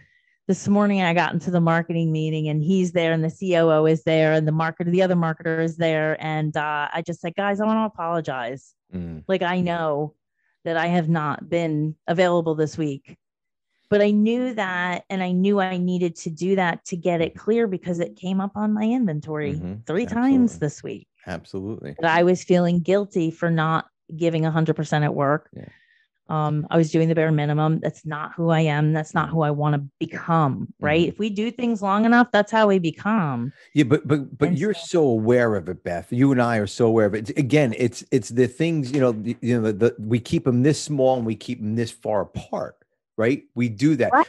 this morning I got into the marketing meeting and he's there and the COO is there and the marketer, the other marketer is there. And uh, I just said, guys, I want to apologize.
Mm,
Like I know that I have not been available this week. But I knew that and I knew I needed to do that to get it clear because it came up on my inventory
Mhm.
three times this week
absolutely.
that I was feeling guilty for not giving 100% at work.
Yeah.
Um, I was doing the bare minimum. That's not who I am. That's not who I want to become. Right.
Mhm.
If we do things long enough, that's how we become.
Yeah, but but but
And
you're
so-
so aware of it, Beth. You and I are so aware of it. Again, it's it's the things you know. the- You know, the, the we keep them this small and we keep them this far apart, right? We do that.
Right.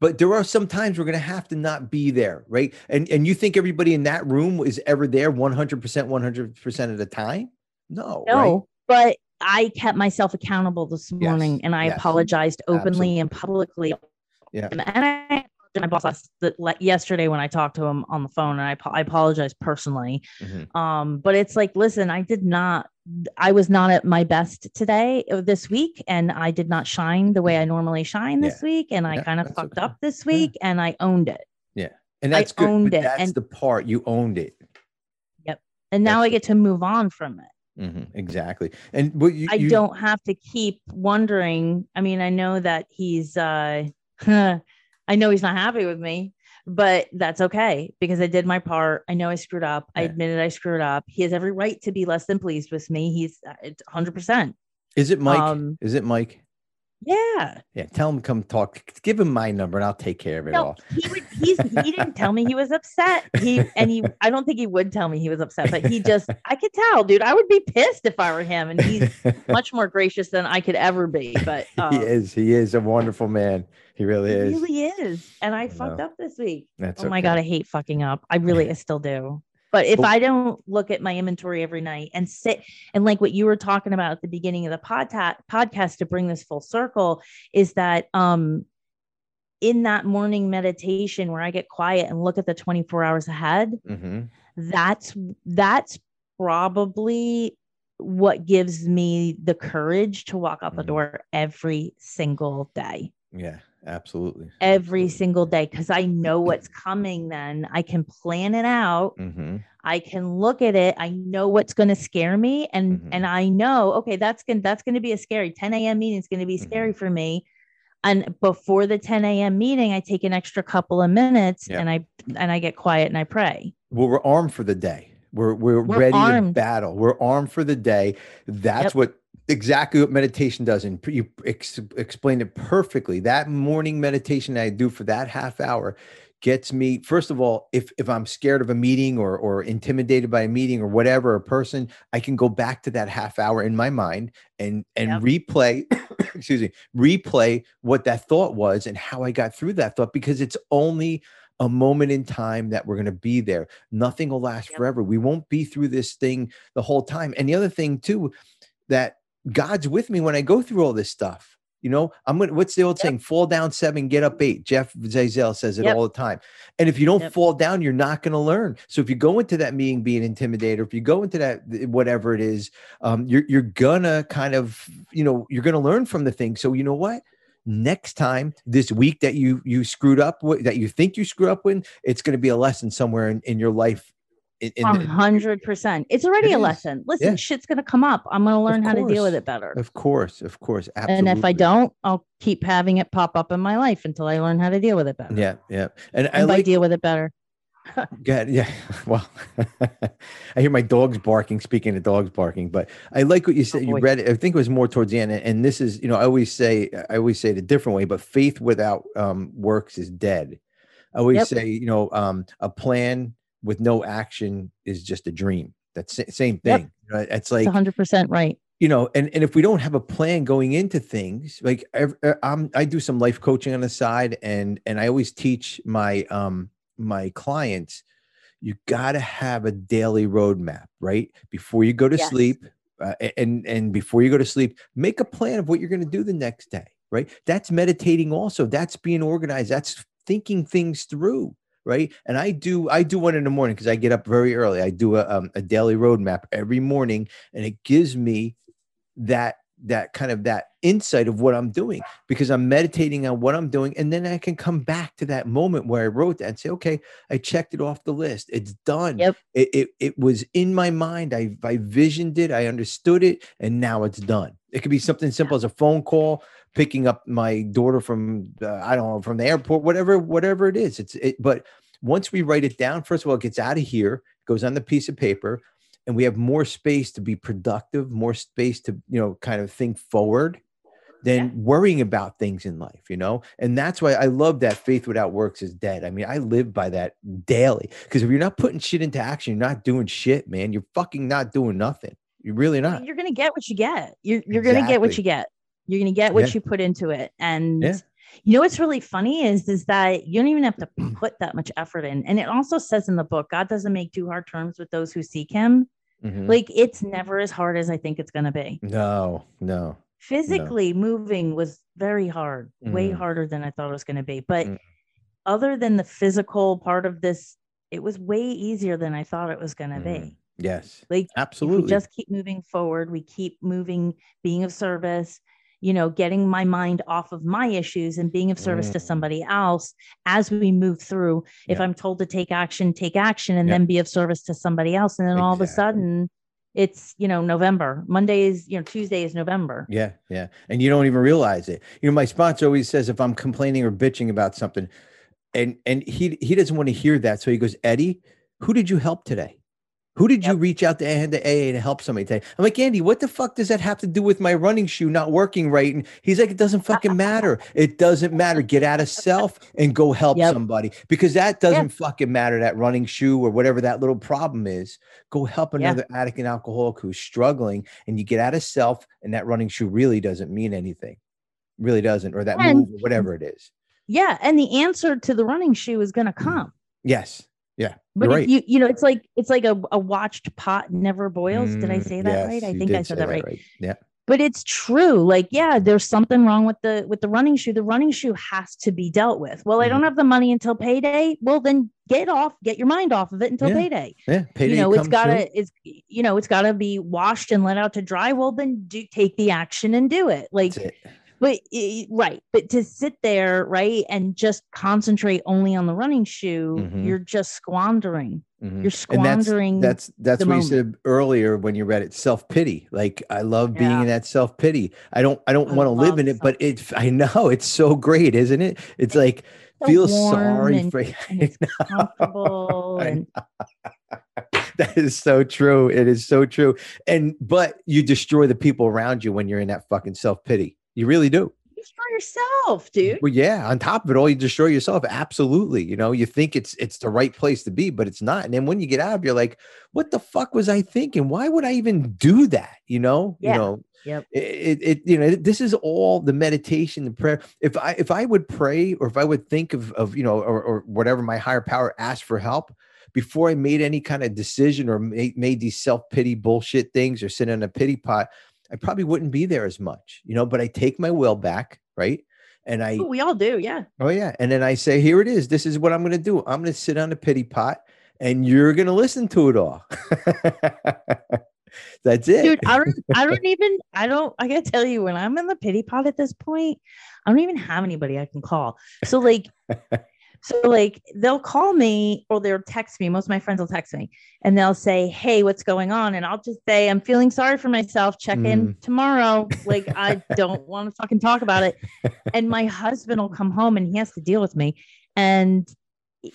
But there are some times we're going to have to not be there, right? And and you think everybody in that room is ever there 100 percent, 100 percent of the time? No,
No,
right?
but I kept myself accountable this morning and I
yes,
apologized openly and publicly.
Yeah.
And I my boss last, yesterday when I talked to him on the phone and I, I apologized personally.
Mhm.
Um, but it's like, listen, I did not, I was not at my best today, uh, this week, and I did not shine the way I normally shine this week. And I
Yeah,
kind of fucked
okay.
up this week and I owned it. Yeah.
And
I
that's good.
owned it,
That's
and-
the part you owned it. Yep.
And now
That's
I get to move on from it.
Mhm, Exactly. And what you,
I
you-
don't have to keep wondering. I mean, I know that he's uh I know he's not happy with me, but that's okay because I did my part. I know I screwed up. I
Yeah.
admitted I screwed up. He has every right to be less than pleased with me. He's uh, 100%.
Is it Mike?
um,
is it Mike?
Yeah.
Yeah, tell him come talk. Give him my number and I'll take care of it
No,
all.
he would he's he didn't tell me he was upset. He and he I don't think he would tell me he was upset, but he just I could tell, dude. I would be pissed if I were him and he's much more gracious than I could ever be. But um,
he is. He is a wonderful man. He really is.
He really is. And I
I
fucked
know.
up this week.
That's
oh my. God, I hate fucking up. I really I still do. But if
Well-
I don't look at my inventory every night and sit and like what you were talking about at the beginning of the podcast podcast to bring this full circle is that um in that morning meditation where I get quiet and look at the 24 hours ahead,
Mhm.
that's that's probably what gives me the courage to walk out the
Mhm.
door every single day
Yeah, absolutely.
every single day because I know what's coming then. I can plan it out.
hmm
I can look at it. I know what's going to scare me and
Mhm.
and I know okay that's going that's going to be a scary 10 a.m. meeting is going to be scary for me. And before the 10 a.m. meeting, I take an extra couple of minutes
Yeah.
and I and I get quiet and I pray.
Well, we're armed for the day. We're we're,
We're
ready to battle. We're armed for the day. That's
Yep.
what exactly what meditation does, and you ex- explained it perfectly. That morning meditation I do for that half hour gets me. First of all, if if I'm scared of a meeting or or intimidated by a meeting or whatever, a person, I can go back to that half hour in my mind and and
Yep.
replay. excuse me, replay what that thought was and how I got through that thought because it's only a moment in time that we're going to be there. Nothing will last
Yep.
forever. We won't be through this thing the whole time. And the other thing too, that God's with me when I go through all this stuff. You know, I'm gonna. What's the old
Yep.
saying? Fall down seven, get up eight. Jeff Zazelle says it
Yep.
all the time. And if you don't
Yep.
fall down, you're not going to learn. So if you go into that meeting being intimidated, or if you go into that whatever it is, um, you're you're gonna kind of, you know, you're gonna learn from the thing. So you know what? next time this week that you you screwed up with that you think you screw up with it's going to be a lesson somewhere in, in your life in, in
A
the-
hundred percent. It's already
It
a lesson. Listen,
Yeah.
shit's gonna come up. I'm gonna learn how to deal with it better.
of course of course absolutely.
And if I don't, I'll keep having it pop up in my life until I learn how to deal with it better.
yeah yeah and i
And by
like
deal with it better.
Good. Yeah. Well, I hear my dogs barking. Speaking of dogs barking, but I like what you said. you read it. I think it was more towards the end. And, and this is, you know, I always say, I always say it a different way, but faith without um, works is dead. I always
Yep.
say, you know, um, a plan with no action is just a dream. That's sa- same thing. Know, It's like,
hundred percent right.
you know and, and if we don't have a plan going into things like ev- uh, I'm, i do some life coaching on the side and and i always teach my um my clients you got to have a daily roadmap right before you go to
Yes.
sleep uh, and and before you go to sleep make a plan of what you're going to do the next day right that's meditating also that's being organized that's thinking things through right? And i do i do one in the morning because i get up very early. I do a, um, a daily roadmap every morning and it gives me that that kind of that insight of what I'm doing because I'm meditating on what I'm doing. And then I can come back to that moment where I wrote that and say okay I checked it off the list. It's done.
Yep.
it, it, it was in my mind. I, I visioned it. I understood it. And now it's done. It could be something simple as a phone call picking up my daughter from uh, I don't know from the airport whatever whatever it is. It's it but once we write it down first of all it gets out of here goes on the piece of paper and we have more space to be productive, more space to, you know, kind of think forward than
Yeah.
worrying about things in life, you know? And that's why I love that faith without works is dead. I mean, I live by that daily because if you're not putting shit into action, you're not doing shit, man. You're fucking not doing nothing. You're really not.
You're gonna get what you get. You're you're gonna get what you get. You're gonna get what
Yeah.
you put into it. And
Yeah.
You know what's really funny is is that you don't even have to put that much effort in. And it also says in the book, God doesn't make too hard terms with those who seek him.
Mhm.
Like it's never as hard as I think it's gonna be.
no, no.
Physically moving was very hard, way
Mm.
harder than I thought it was gonna be. But
Mm.
other than the physical part of this, it was way easier than I thought it was gonna
Mhm.
be.
Yes,
Like
absolutely.
we just keep moving forward we keep moving being of service you know getting my mind off of my issues and being of service to
Mm.
somebody else as we move through if
Yeah.
i'm told to take action take action and
Yeah.
then be of service to somebody else and then all of a sudden it's you know november monday is you know tuesday is november
Yeah, yeah. And you don't even realize it. You know, my sponsor always says if I'm complaining or bitching about something, and and he he doesn't want to hear that. So he goes, Eddie, who did you help today? Who did you reach out to AA to help somebody today? I'm like, Andy, what the fuck does that have to do with my running shoe not working right? And he's like, it doesn't fucking matter. It doesn't matter. Get out of self and go help
Yep.
somebody because that doesn't fucking matter. That running shoe or whatever that little problem is, go help another addict and alcoholic who's struggling and you get out of self and that running shoe really doesn't mean anything really doesn't or that
And-
move or whatever it is
yeah and the answer to the running shoe is going to
Mm.
come
yes yeah
but
right.
you you know it's like it's like a, a watched pot never boils. Did i
Mm,
say that right? I think i said
say
that right.
yeah.
But it's true. Like yeah there's something wrong with the with the running shoe. The running shoe has to be dealt with. Well i don't
Mm-hmm.
have the money until payday. Well then get off get your mind off of it until
Yeah,
payday.
Yeah payday
you know it's gotta
soon.
it's you know it's gotta be washed and let out to dry. Well then do take the action and do it. Like
That's it.
But right but to sit there right and just concentrate only on the running shoe
Mhm.
you're just squandering
Mhm.
you're
And that's
squandering
that's that's what you said earlier when you read it self-pity like i love being
Yeah.
in that self-pity i don't i don't want to live in it but it i know it's so great isn't it it's like
so
feel sorry
and-
for
and comfortable and
that is so true. It is so true. And but you destroy the people around you when you're in that fucking self-pity. You really do.
destroy yourself dude
Well, yeah, on top of it all, you destroy yourself. Absolutely. You know, you think it's it's the right place to be, but it's not. And then when you get out, you're like, what the fuck was I thinking? Why would I even do that? You know,
Yeah.
you know,
Yep.
it, it, it you know this is all the meditation the prayer if i if i would pray or if i would think of of you know or, or whatever my higher power asked for help before i made any kind of decision or made, made these self-pity bullshit things or sit in a pity pot i probably wouldn't be there as much you know but i take my will back right? And i
we all do yeah.
Oh yeah. And then i say here it is. This is what i'm going to do. I'm going to sit on a pity pot and you're going to listen to it all. That's it.
dude i don't i don't even i don't i gotta tell you when i'm in the pity pot at this point i don't even have anybody i can call. So like so like they'll call me or they'll text me. Most of my friends will text me and they'll say hey what's going on? And i'll just say i'm feeling sorry for myself. Check in mm. tomorrow. Like i don't want to fucking talk about it. And my husband will come home and he has to deal with me. And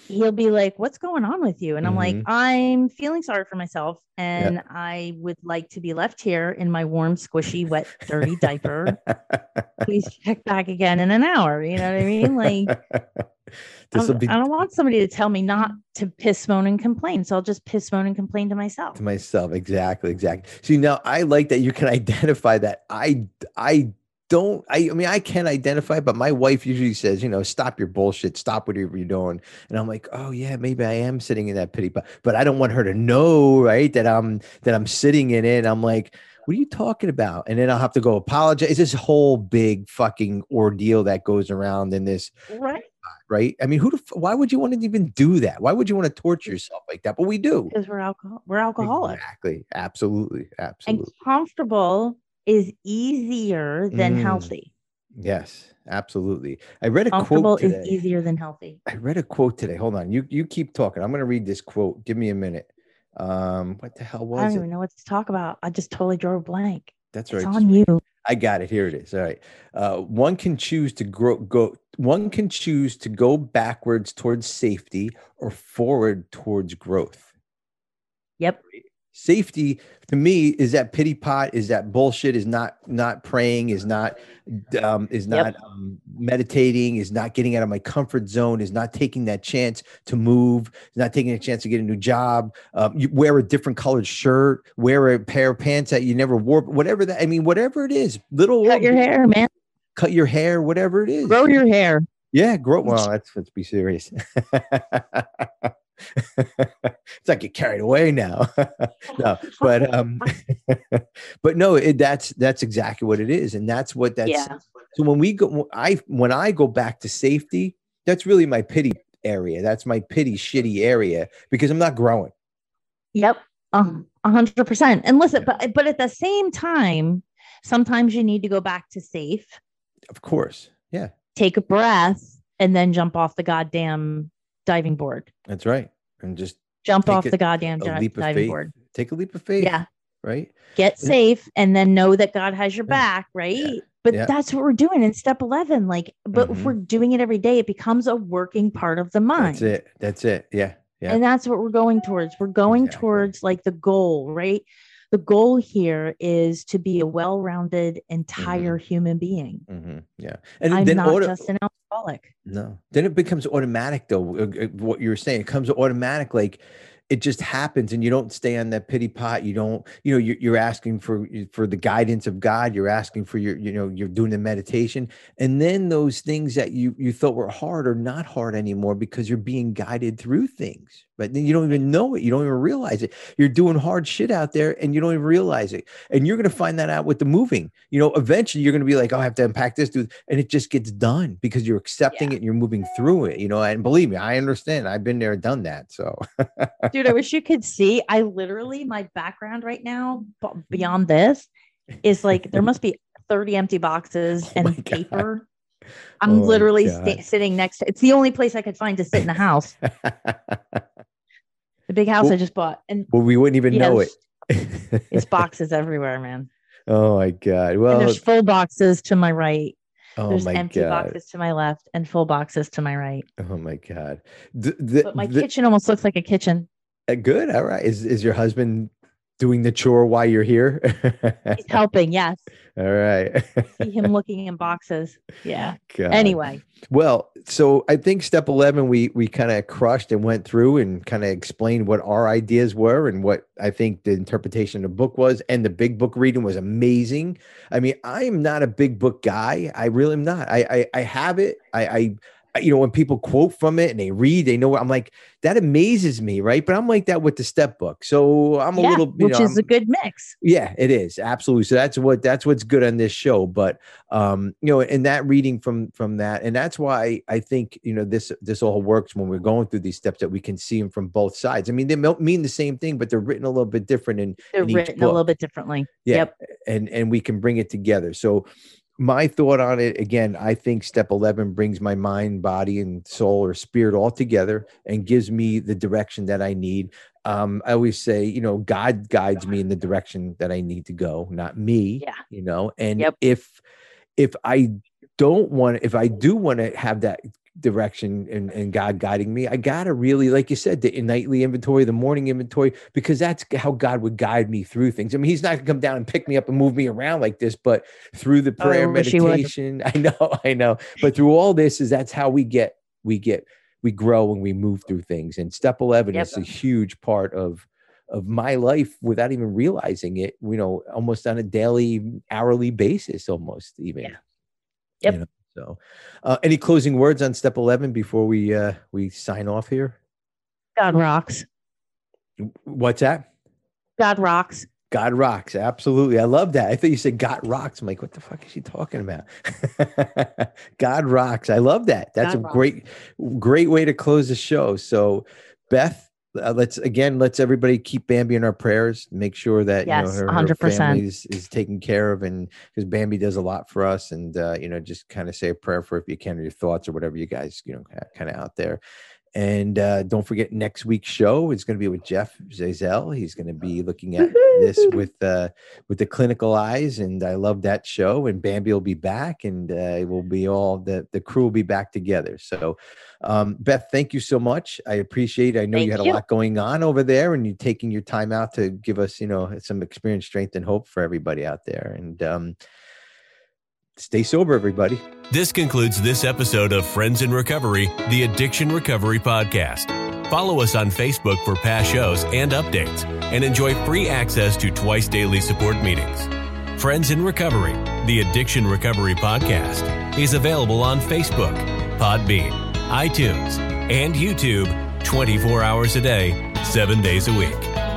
he'll be like what's going on with you? And i'm like
Mhm.
i'm feeling sorry for myself and i would like to be left here in my warm squishy wet dirty diaper. Please check back again in an hour. You know what i mean? Like
this will
I'm-
be
i don't want somebody to tell me not to piss moan and complain so i'll just piss moan and complain to myself.
To myself exactly exactly. See now i like that you can identify that. I i don't I, I mean i can identify but my wife usually says you know stop your bullshit. Stop whatever you're doing. And i'm like oh yeah maybe i am sitting in that pity pot but i don't want her to know right that i'm that i'm sitting in it. I'm like what are you talking about? And then i'll have to go apologize. It's this whole big fucking ordeal that goes around in this
right.
right? I mean who the, why would you want to even do that? Why would you want to torture yourself like that? But we do.
Because we're alcohol we're alcoholics.
Exactly. Absolutely. Absolutely.
And comfortable is easier than
Mm.
healthy
yes. Absolutely. I read a
comfortable
quote
is easier than healthy
I read a quote today. Hold on. You you keep talking. I'm going to read this quote. Give me a minute. Um, what the hell was i
don't
it?
even know what to talk about i just totally drew a blank
That's right.
it's on you
I got it. Here it is. All right. Uh, one can choose to grow. Go. One can choose to go backwards towards safety or forward towards growth.
yep
safety to me is that pity pot is that bullshit is not not praying is not um is
Yep.
not um, meditating is not getting out of my comfort zone is not taking that chance to move is not taking a chance to get a new job um, you wear a different colored shirt wear a pair of pants that you never wore whatever that i mean whatever it is little
cut your hair man
cut your hair whatever it is
grow your hair
yeah, grow. Well, let's let's be serious. it's like you carried away now. no, but um, but no, it, that's that's exactly what it is, and that's what that's.
yeah
So when we go, I when I go back to safety, that's really my pity area. That's my pity shitty area because I'm not growing.
Yep, um, a hundred percent. And listen, but but at the same time, sometimes you need to go back to safe,
Of course, yeah,
take a breath, and then jump off the goddamn diving board.
that's right, and just
Jump off
a-
the goddamn
a
di-
leap of
diving
faith.
board.
Take a leap of faith.
Yeah,
right.
get
Yeah.
safe, and then know that God has your
Yeah.
back. Right. But
Yeah.
that's what we're doing in step eleven. Like, but if
Mhm.
we're doing it every day, it becomes a working part of the mind.
That's it. That's it. Yeah, yeah.
And that's what we're going towards. We're going
Exactly.
towards like the goal, right? The goal here is to be a well rounded, entire human being.
hmm Yeah, and
I'm
then
not
auto-
just an alcoholic.
No. Then it becomes automatic, though. uh, uh, What you were saying, it comes automatic. Like it just happens, and you don't stay on that pity pot. You don't, you know, you're, you're asking for for the guidance of God. You're asking for your, you know, you're doing the meditation, and then those things that you you thought were hard are not hard anymore because you're being guided through things. But then you don't even know it. You don't even realize it. You're doing hard shit out there, and you don't even realize it. And you're gonna find that out with the moving. You know, eventually you're gonna be like, oh, I have to unpack this, dude, and it just gets done because you're accepting it and you're moving through it. You know, and believe me, I understand. I've been there, done that. So
Dude, I wish you could see. I literally, my background right now, b- mm-hmm. beyond this, is like there must be 30 empty boxes
Oh
and
God.
paper.
Oh
I'm
my
literally
God.
sta- sitting next to it's the only place I could find to sit in the house, the big house
Well-
I just bought. And
well, we wouldn't even know it.
it's boxes everywhere, man.
oh my god.
and
Well,
there's full boxes to my right.
oh
There's
my
empty
god.
boxes to my left and full boxes to my right.
Oh my god. The, the,
But my
the-
kitchen almost looks like a kitchen.
uh, good. All right. Is is your husband doing the chore while you're here?
He's helping. Yes.
All right.
See him looking in boxes. Yeah.
God.
Anyway,
Well, so I think step 11 we we kind of crushed and went through and kind of explained what our ideas were and what I think the interpretation of the book was and the big book reading was amazing. I mean, I am not a big book guy. I really am not. I I, I have it. I I you know, when people quote from it and they read, they know. I'm like that amazes me, right? But I'm like that with the step book, so I'm a
Yeah,
little, you
which
know,
is
I'm-
a good mix.
yeah, it is absolutely. So that's what that's what's good on this show. But um, you know, and that reading from from that, and that's why I think you know this this all works when we're going through these steps that we can see them from both sides. I mean, they mean the same thing, but they're written a little bit different And
They're
in
written a little bit differently.
Yeah,
Yep.
and and we can bring it together. So my thought on it again, I think step 11 brings my mind, body, and soul or spirit all together and gives me the direction that I need. Um, I always say, you know, God guides me in the direction that I need to go, not me.
Yeah.
You know, and
Yep.
if if I don't want if I do want to have that direction and, and God guiding me, I gotta really, like you said, the nightly inventory, the morning inventory, because that's how God would guide me through things. I mean, He's not gonna come down and pick me up and move me around like this, but through the
Oh,
prayer
would.
meditation, I know, I know, but through all this is that's how we get we get we grow and we move through things. And step 11
Yep.
is a huge part of of my life without even realizing it, you know, almost on a daily, hourly basis, almost even.
Yeah.
You know, so, uh, any closing words on step 11 before we uh, we sign off here?
God rocks.
What's that?
God rocks.
God rocks. Absolutely. I love that. I thought you said God rocks. I'm like, what the fuck is she talking about? God rocks. I love that. That's
God
a
rocks.
great, great way to close the show. So, Beth, uh, let's again, let's everybody keep Bambi in our prayers. Make sure that
Yes,
you know her, her
100%.
family is, is taken care of, and because Bambi does a lot for us, and uh, you know, just kind of say a prayer for if you can, or your thoughts, or whatever you guys you know kind of out there. And uh, don't forget next week's show is going to be with Jeff Zazel. He's going to be looking at this with uh, with the clinical eyes, and I love that show. And Bambi will be back, and uh, it will be all the the crew will be back together. So, um, Beth, thank you so much. I appreciate. It. I know you
Thank
had a lot going on over there, and you're taking your time out to give us, you know, some experience, strength, and hope for everybody out there. And um, stay sober, everybody.
This concludes this episode of Friends in Recovery, the Addiction Recovery Podcast. Follow us on Facebook for past shows and updates, and enjoy free access to twice daily support meetings. Friends in Recovery, the Addiction Recovery Podcast, is available on Facebook, Podbean, iTunes, and YouTube 24 hours a day, 7 days a week.